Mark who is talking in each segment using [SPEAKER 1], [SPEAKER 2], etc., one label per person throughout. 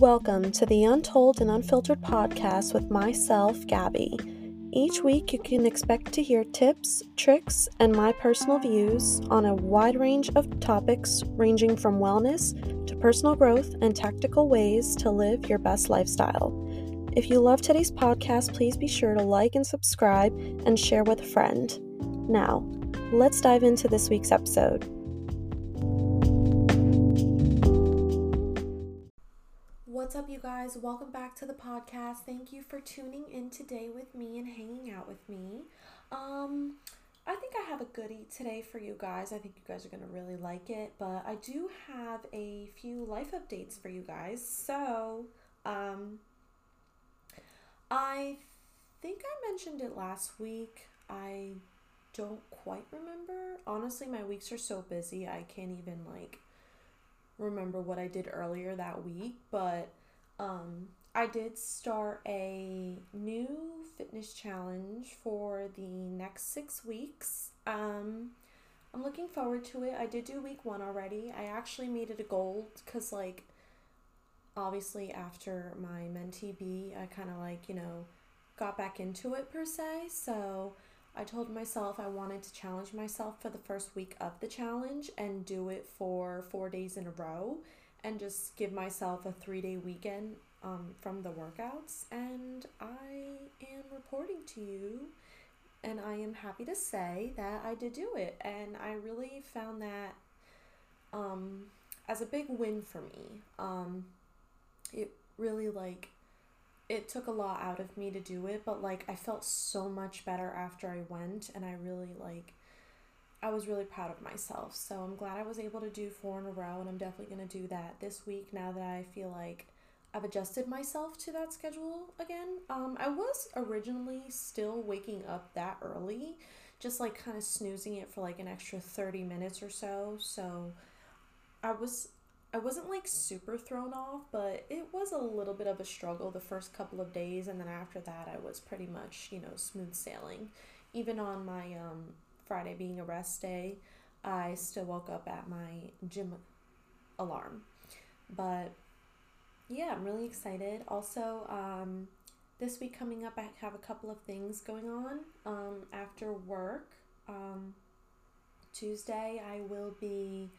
[SPEAKER 1] Welcome to the Untold and Unfiltered podcast with myself, Gabby. Each week, you can expect to hear tips, tricks, and my personal views on a wide range of topics ranging from wellness to personal growth and tactical ways to live your best lifestyle. If you love today's podcast, please be sure to like and subscribe and share with a friend. Now, let's dive into this week's episode. What's up, you guys? Welcome back to the podcast. Thank you for tuning in today with me and hanging out with me. Um, I think I have a goodie today for you guys. I think you guys are going to really like it, but I do have a few life updates for you guys. So, um, I think I mentioned it last week. I don't quite remember. Honestly, my weeks are so busy, I can't even like remember what I did earlier that week, but um, I did start a new fitness challenge for the next six weeks. Um, I'm looking forward to it. I did do week one already. I actually made it a goal because, like, obviously, after my mentee B, I kind of like, you know, got back into it per se. So I told myself I wanted to challenge myself for the first week of the challenge and do it for four days in a row and just give myself a three day weekend um, from the workouts. And I am reporting to you, and I am happy to say that I did do it. And I really found that um, as a big win for me. Um, it really like it took a lot out of me to do it, but like I felt so much better after I went and I really like I was really proud of myself. So I'm glad I was able to do four in a row and I'm definitely going to do that this week now that I feel like I've adjusted myself to that schedule again. Um I was originally still waking up that early, just like kind of snoozing it for like an extra 30 minutes or so. So I was I wasn't like super thrown off, but it was a little bit of a struggle the first couple of days, and then after that, I was pretty much, you know, smooth sailing. Even on my um, Friday being a rest day, I still woke up at my gym alarm. But yeah, I'm really excited. Also, um, this week coming up, I have a couple of things going on. Um, after work, um, Tuesday, I will be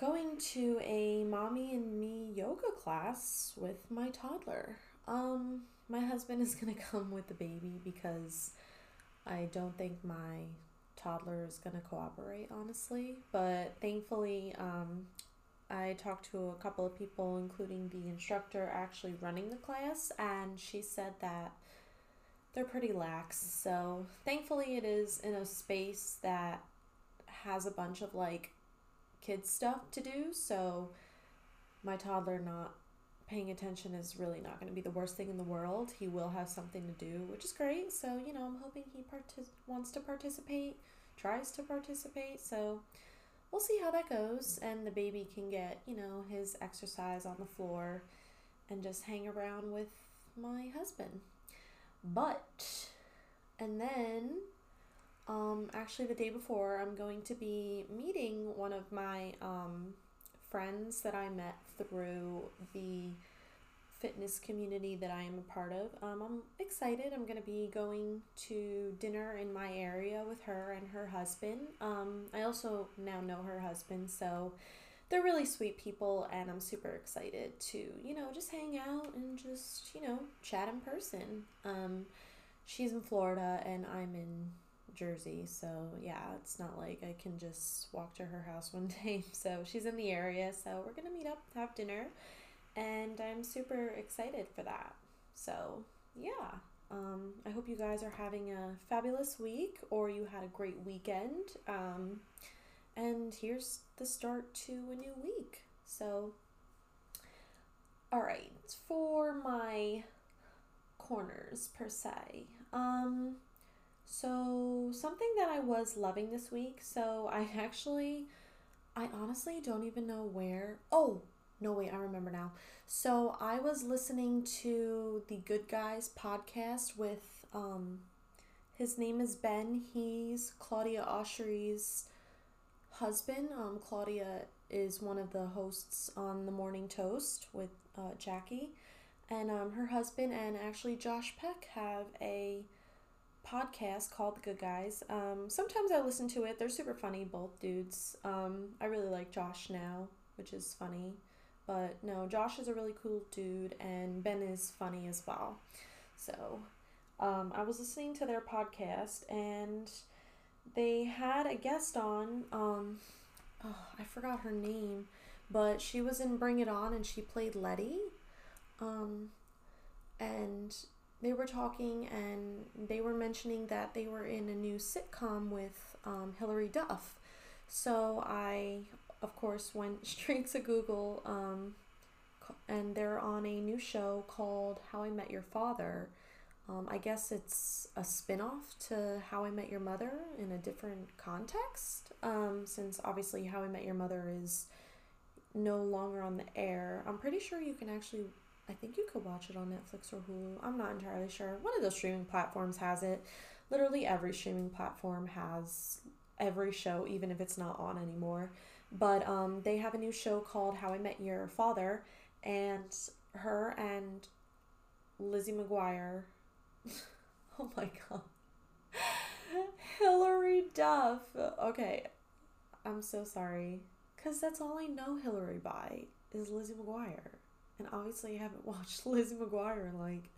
[SPEAKER 1] going to a mommy and me yoga class with my toddler. Um, my husband is gonna come with the baby because I don't think my toddler is gonna cooperate, honestly. But thankfully, um, I talked to a couple of people, including the instructor actually running the class, and she said that they're pretty lax. So thankfully, it is in a space that has a bunch of like kids stuff to do, so my toddler not paying attention is really not going to be the worst thing in the world. He will have something to do, which is great. So, you know, I'm hoping he partic- wants to participate, tries to participate. So, we'll see how that goes. And the baby can get, you know, his exercise on the floor and just hang around with my husband. But, and then um, actually, the day before, I'm going to be meeting one of my um, friends that I met through the fitness community that I am a part of. Um, I'm excited. I'm going to be going to dinner in my area with her and her husband. Um, I also now know her husband, so they're really sweet people, and I'm super excited to, you know, just hang out and just, you know, chat in person. Um, she's in Florida, and I'm in Jersey, so yeah, it's not like I can just walk to her house one day. So she's in the area, so we're gonna meet up, have dinner, and I'm super excited for that. So yeah, um, I hope you guys are having a fabulous week or you had a great weekend. Um, and here's the start to a new week. So, all right, for my corners per se. Um, so, something that I was loving this week, so I actually, I honestly don't even know where. Oh, no, wait, I remember now. So, I was listening to the Good Guys podcast with, um, his name is Ben. He's Claudia Oshry's husband, um, Claudia, is one of the hosts on the Morning Toast with uh, Jackie. And um, her husband and actually Josh Peck have a podcast called The Good Guys. Um, sometimes I listen to it. They're super funny, both dudes. Um, I really like Josh now, which is funny. But no, Josh is a really cool dude, and Ben is funny as well. So um, I was listening to their podcast, and they had a guest on. Um, oh, I forgot her name, but she was in Bring It On, and she played Letty. Um, and they were talking, and they were mentioning that they were in a new sitcom with um, Duff. So I of course, went straight to Google, um, and they're on a new show called How I Met Your Father. Um, I guess it's a spin off to How I Met Your Mother in a different context, um, since obviously How I Met Your Mother is no longer on the air. I'm pretty sure you can actually, I think you could watch it on Netflix or Hulu. I'm not entirely sure. One of those streaming platforms has it. Literally every streaming platform has every show, even if it's not on anymore. But um, they have a new show called How I Met Your Father, and her and Lizzie McGuire. oh my god. Hilary Duff. Okay, I'm so sorry. Because that's all I know Hilary by is Lizzie McGuire. And obviously, I haven't watched Lizzie McGuire in like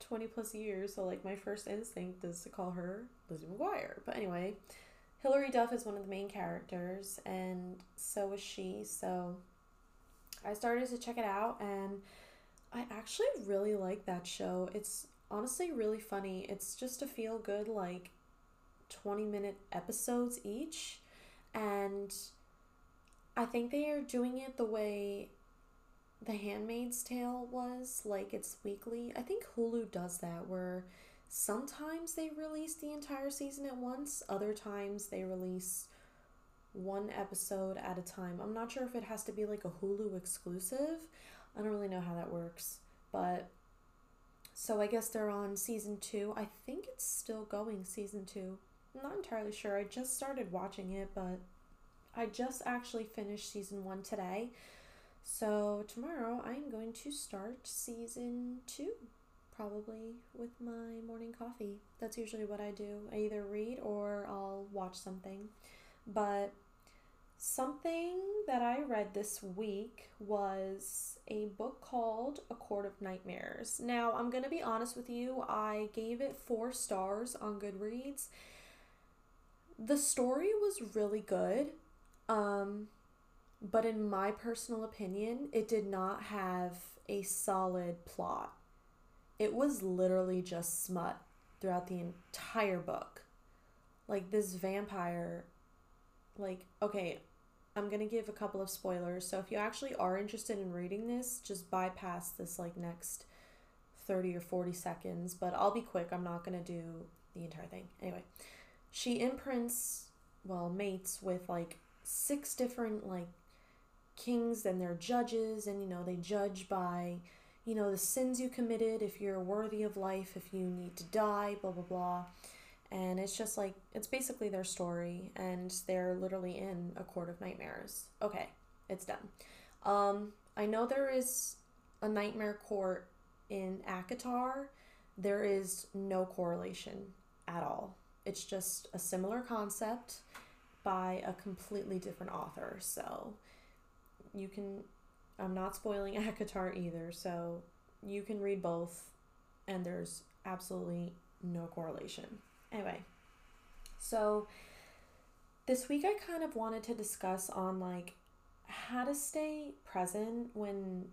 [SPEAKER 1] 20 plus years. So, like, my first instinct is to call her Lizzie McGuire. But anyway, Hilary Duff is one of the main characters, and so is she. So I started to check it out, and I actually really like that show. It's honestly really funny. It's just a feel good, like 20 minute episodes each. And I think they are doing it the way The Handmaid's Tale was, like it's weekly. I think Hulu does that, where Sometimes they release the entire season at once, other times they release one episode at a time. I'm not sure if it has to be like a Hulu exclusive. I don't really know how that works. But so I guess they're on season two. I think it's still going, season two. I'm not entirely sure. I just started watching it, but I just actually finished season one today. So tomorrow I'm going to start season two probably with my morning coffee. That's usually what I do. I either read or I'll watch something. But something that I read this week was a book called A Court of Nightmares. Now, I'm going to be honest with you, I gave it four stars on Goodreads. The story was really good. Um, but in my personal opinion, it did not have a solid plot it was literally just smut throughout the entire book. Like this vampire, like, okay, I'm gonna give a couple of spoilers. So if you actually are interested in reading this, just bypass this like next 30 or 40 seconds. But I'll be quick, I'm not gonna do the entire thing. Anyway, she imprints, well, mates with like six different like kings and their judges, and you know, they judge by you know, the sins you committed, if you're worthy of life, if you need to die, blah, blah, blah. And it's just like, it's basically their story, and they're literally in a court of nightmares. Okay, it's done. Um, I know there is a nightmare court in ACOTAR There is no correlation at all. It's just a similar concept by a completely different author. So you can I'm not spoiling ACOTAR either, so you can read both, and there's absolutely no correlation. Anyway, so this week I kind of wanted to discuss on like how to stay present when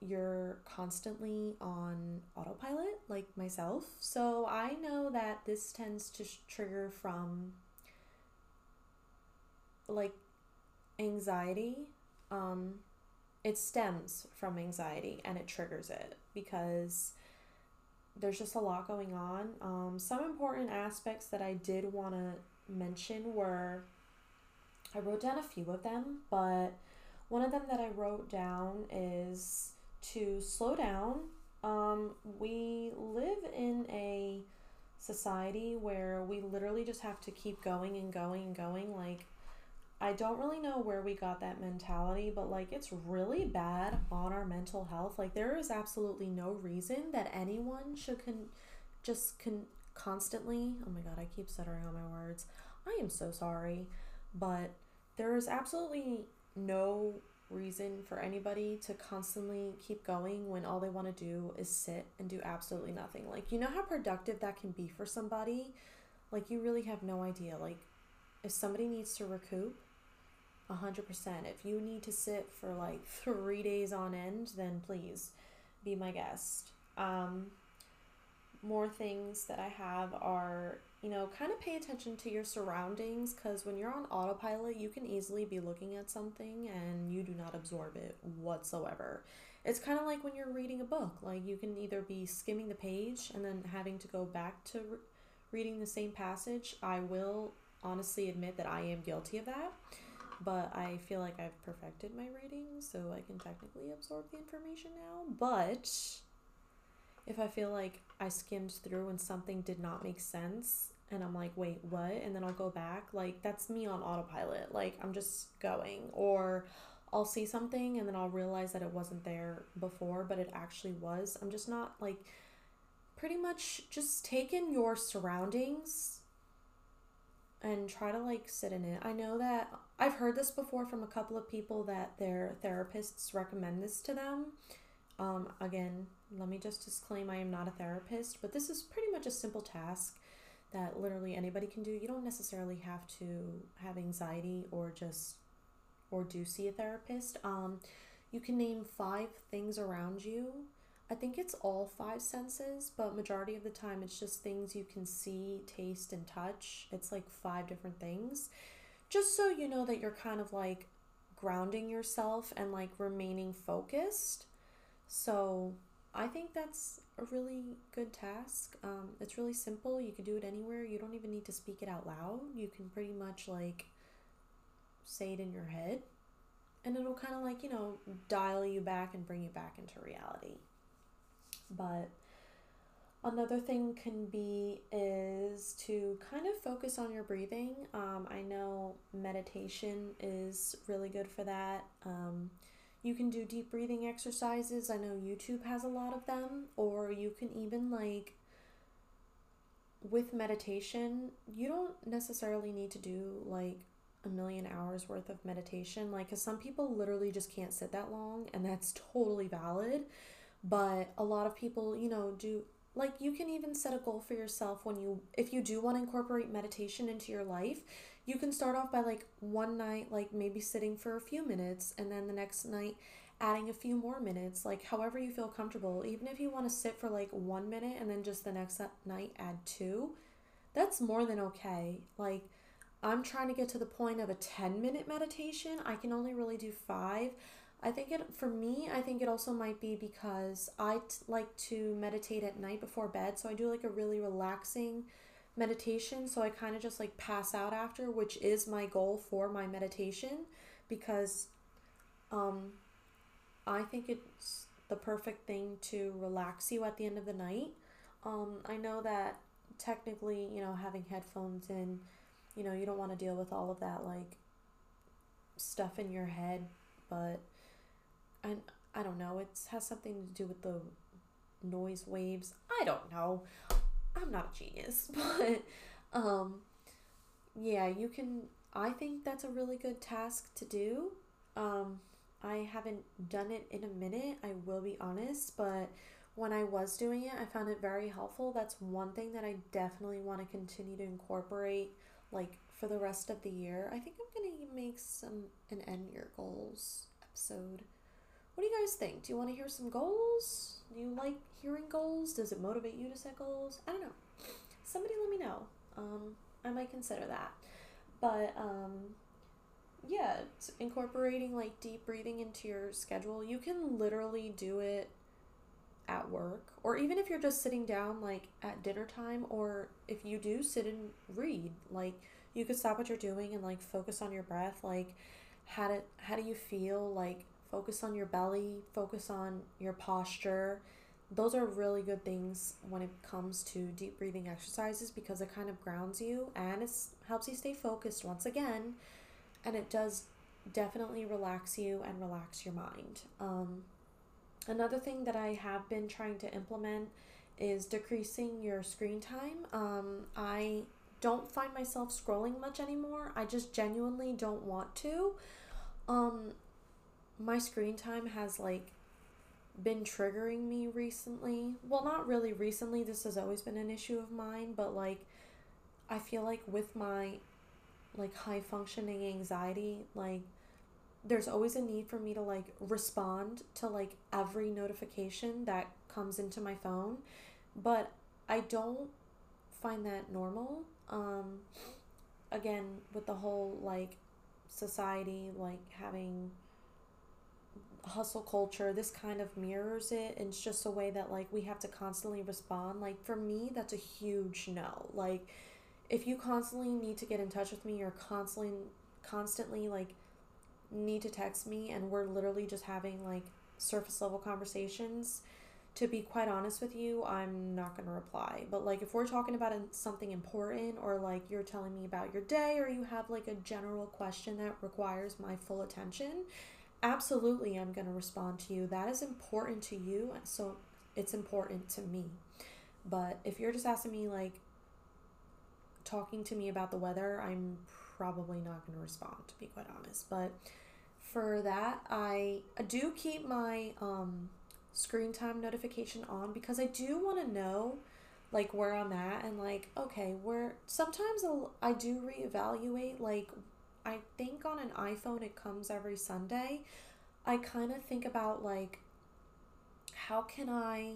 [SPEAKER 1] you're constantly on autopilot, like myself. So I know that this tends to sh- trigger from like anxiety. Um, it stems from anxiety and it triggers it because there's just a lot going on. Um, some important aspects that I did want to mention were I wrote down a few of them, but one of them that I wrote down is to slow down. Um, we live in a society where we literally just have to keep going and going and going. Like, I don't really know where we got that mentality, but like it's really bad on our mental health. Like there is absolutely no reason that anyone should con just can constantly. Oh my god, I keep stuttering on my words. I am so sorry, but there is absolutely no reason for anybody to constantly keep going when all they want to do is sit and do absolutely nothing. Like, you know how productive that can be for somebody? Like, you really have no idea. Like, if somebody needs to recoup, 100%. If you need to sit for like three days on end, then please be my guest. Um, more things that I have are, you know, kind of pay attention to your surroundings because when you're on autopilot, you can easily be looking at something and you do not absorb it whatsoever. It's kind of like when you're reading a book, like you can either be skimming the page and then having to go back to re- reading the same passage. I will honestly admit that I am guilty of that but I feel like I've perfected my reading, so I can technically absorb the information now. But if I feel like I skimmed through and something did not make sense, and I'm like, wait, what? And then I'll go back, like, that's me on autopilot. Like, I'm just going. Or I'll see something and then I'll realize that it wasn't there before, but it actually was. I'm just not like pretty much just taking your surroundings and try to like sit in it. I know that I've heard this before from a couple of people that their therapists recommend this to them. Um, again, let me just disclaim I am not a therapist, but this is pretty much a simple task that literally anybody can do. You don't necessarily have to have anxiety or just or do see a therapist. Um, you can name five things around you I think it's all five senses, but majority of the time it's just things you can see, taste, and touch. It's like five different things. Just so you know that you're kind of like grounding yourself and like remaining focused. So I think that's a really good task. Um, it's really simple. You can do it anywhere. You don't even need to speak it out loud. You can pretty much like say it in your head and it'll kind of like, you know, dial you back and bring you back into reality. But another thing can be is to kind of focus on your breathing. Um, I know meditation is really good for that. Um, you can do deep breathing exercises. I know YouTube has a lot of them, or you can even like with meditation, you don't necessarily need to do like a million hours worth of meditation. Like, because some people literally just can't sit that long, and that's totally valid. But a lot of people, you know, do like you can even set a goal for yourself when you if you do want to incorporate meditation into your life you can start off by like one night like maybe sitting for a few minutes and then the next night adding a few more minutes like however you feel comfortable. Even if you want to sit for like one minute and then just the next night add two that's more than okay. Like i'm trying to get to the point of a 10 minute meditation. I can only really do five I think it for me, I think it also might be because I t- like to meditate at night before bed, so I do like a really relaxing meditation, so I kind of just like pass out after, which is my goal for my meditation because um I think it's the perfect thing to relax you at the end of the night. Um I know that technically, you know, having headphones in, you know, you don't want to deal with all of that like stuff in your head, but and I don't know, it has something to do with the noise waves. I don't know. I'm not a genius, but um yeah, you can I think that's a really good task to do. Um I haven't done it in a minute, I will be honest, but when I was doing it, I found it very helpful. That's one thing that I definitely want to continue to incorporate like for the rest of the year. I think I'm going to make some an end year goals episode what do you guys think? Do you want to hear some goals? Do you like hearing goals? Does it motivate you to set goals? I don't know. Somebody let me know. Um, I might consider that. But um, yeah, incorporating like deep breathing into your schedule. You can literally do it at work or even if you're just sitting down like at dinner time or if you do sit and read like you could stop what you're doing and like focus on your breath like how do how do you feel like Focus on your belly, focus on your posture. Those are really good things when it comes to deep breathing exercises because it kind of grounds you and it helps you stay focused once again. and it does definitely relax you and relax your mind. Um, another thing that I have been trying to implement is decreasing your screen time. Um, I don't find myself scrolling much anymore. I just genuinely don't want to. Um, my screen time has like been triggering me recently. Well, not really recently. This has always been an issue of mine, but like I feel like with my like high functioning anxiety, like there's always a need for me to like respond to like every notification that comes into my phone, but I don't find that normal. Um again, with the whole like society like having hustle culture this kind of mirrors it and it's just a way that like we have to constantly respond. Like for me that's a huge no. Like if you constantly need to get in touch with me or constantly constantly like need to text me and we're literally just having like surface level conversations to be quite honest with you i'm not going to reply. But like if we're talking about something important or like you're telling me about your day or you have like a general question that requires my full attention absolutely I'm going to respond to you. That is important to you, so it's important to me. But if you're just asking me, like, talking to me about the weather, I'm probably not going to respond, to be quite honest. But for that, I, do keep my um, screen time notification on because I do want to know like where I'm at and like okay where sometimes I'll, I do reevaluate like I think on an iPhone it comes every Sunday. I kind of think about like how can I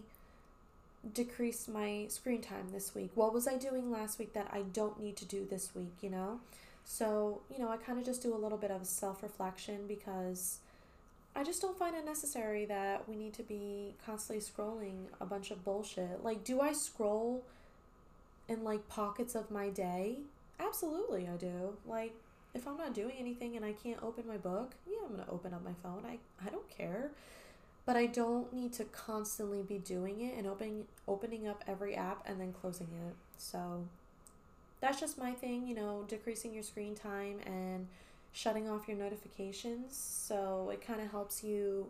[SPEAKER 1] decrease my screen time this week? What was I doing last week that I don't need to do this week, you know? So, you know, I kind of just do a little bit of self reflection because I just don't find it necessary that we need to be constantly scrolling a bunch of bullshit. Like, do I scroll in like pockets of my day? Absolutely, I do. Like, if I'm not doing anything and I can't open my book, yeah, I'm going to open up my phone. I, I don't care. But I don't need to constantly be doing it and opening opening up every app and then closing it. So that's just my thing, you know, decreasing your screen time and shutting off your notifications. So it kind of helps you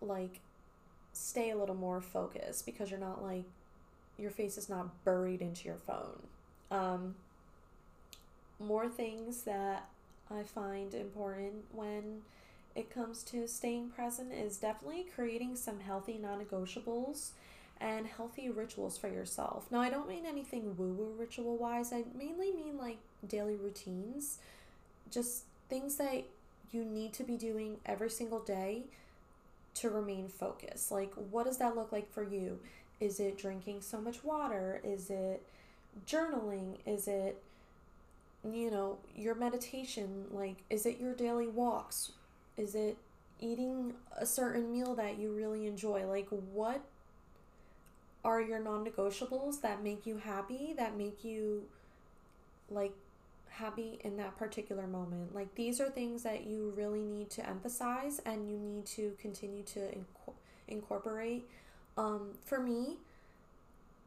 [SPEAKER 1] like stay a little more focused because you're not like your face is not buried into your phone. Um, more things that I find important when it comes to staying present is definitely creating some healthy non negotiables and healthy rituals for yourself. Now, I don't mean anything woo woo ritual wise, I mainly mean like daily routines, just things that you need to be doing every single day to remain focused. Like, what does that look like for you? Is it drinking so much water? Is it journaling? Is it you know, your meditation, like, is it your daily walks? Is it eating a certain meal that you really enjoy? Like, what are your non negotiables that make you happy, that make you, like, happy in that particular moment? Like, these are things that you really need to emphasize and you need to continue to inc- incorporate. Um, for me,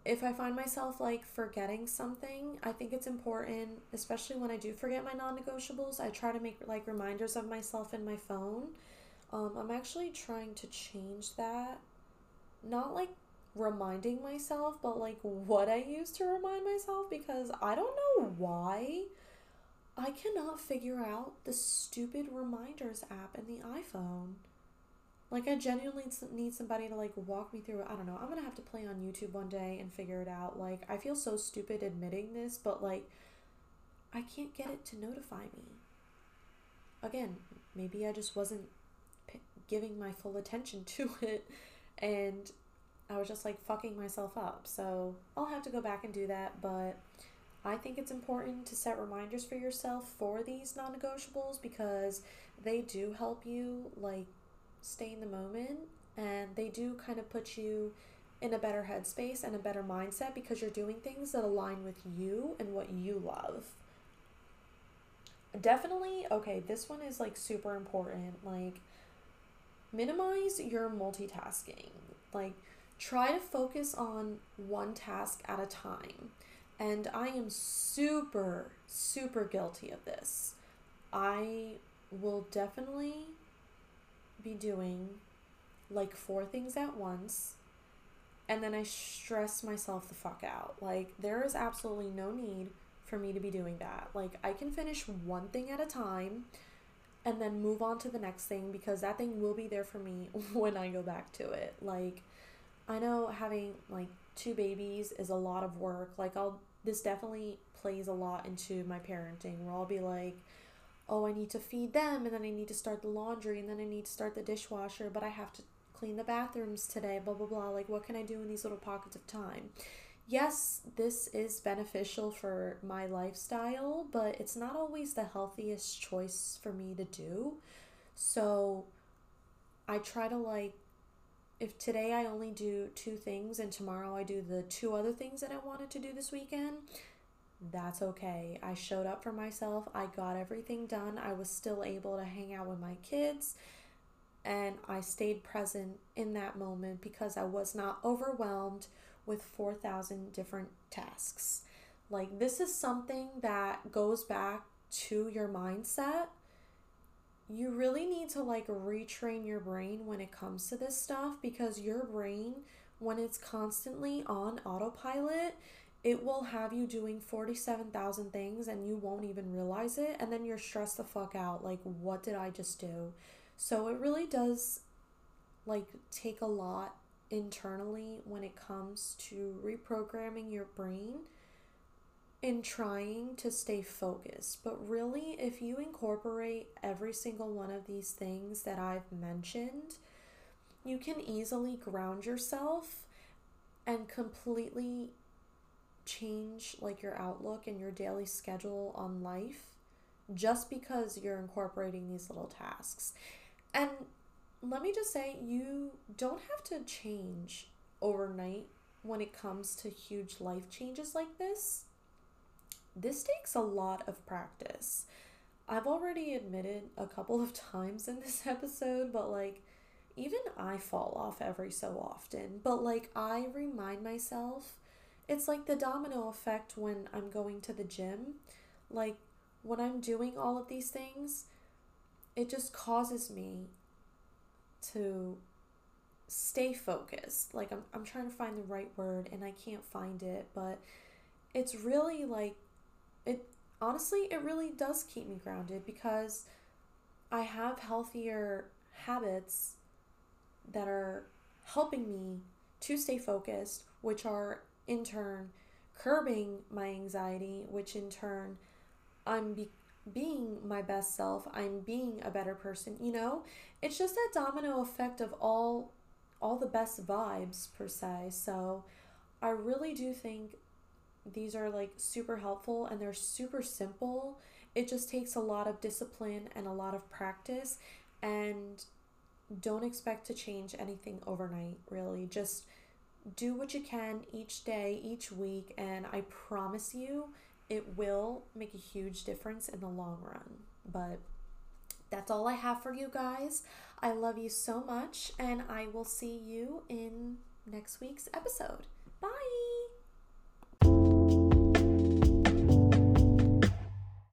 [SPEAKER 1] if I find myself like forgetting something, I think it's important, especially when I do forget my non negotiables, I try to make like reminders of myself in my phone. Um, I'm actually trying to change that. Not like reminding myself, but like what I use to remind myself because I don't know why I cannot figure out the stupid reminders app in the iPhone. Like I genuinely need somebody to like walk me through. I don't know. I'm gonna have to play on YouTube one day and figure it out. Like I feel so stupid admitting this, but like I can't get it to notify me. Again, maybe I just wasn't p- giving my full attention to it, and I was just like fucking myself up. So I'll have to go back and do that. But I think it's important to set reminders for yourself for these non-negotiables because they do help you like stay in the moment and they do kind of put you in a better headspace and a better mindset because you're doing things that align with you and what you love. Definitely, okay, this one is like super important. Like, minimize your multitasking. Like, try to focus on one task at a time. And I am super, super guilty of this. I will definitely be doing like four things at once and then I stress myself the fuck out. Like, there is absolutely no need for me to be doing that. Like, I can finish one thing at a time and then move on to the next thing because that thing will be there for me when I go back to it. Like, I know having like two babies is a lot of work. Like, I'll, this definitely plays a lot into my parenting where I'll be like, oh, I need to feed them and then I need to start the laundry and then I need to start the dishwasher, but I have to clean the bathrooms today, blah, blah, blah. Like, what can I do in these little pockets of time? Yes, this is beneficial for my lifestyle, but it's not always the healthiest choice for me to do. So I try to like, if today I only do two things and tomorrow I do the two other things that I wanted to do this weekend, that's okay. I showed up for myself. I got everything done. I was still able to hang out with my kids and I stayed present in that moment because I was not overwhelmed with 4,000 different tasks. Like, this is something that goes back to your mindset. You really need to like retrain your brain when it comes to this stuff because your brain, when it's constantly on autopilot, it will have you doing 47,000 things and you won't even realize it. And then you're stressed the fuck out. Like, what did I just do? So it really does like take a lot internally when it comes to reprogramming your brain in trying to stay focused. But really, if you incorporate every single one of these things that I've mentioned, you can easily ground yourself and completely change like your outlook and your daily schedule on life just because you're incorporating these little tasks. And let me just say, you don't have to change overnight when it comes to huge life changes like this. This takes a lot of practice. I've already admitted a couple of times in this episode, but like, even I fall off every so often. But like, I remind myself, it's like the domino effect when I'm going to the gym. Like, when I'm doing all of these things, it just causes me to stay focused. Like I'm I'm trying to find the right word and I can't find it, but it's really like it honestly it really does keep me grounded because I have healthier habits that are helping me to stay focused, which are in turn curbing my anxiety, which in turn I'm be- being my best self i'm being a better person you know? It's just that domino effect of all all the best vibes per se. So i really do think these are like super helpful and they're super simple. It just takes a lot of discipline and a lot of practice and don't expect to change anything overnight really. Just do what you can each day each week and i promise you it will make a huge difference in the long run. But that's all I have for you guys. I love you so much, and I will see you in next week's episode.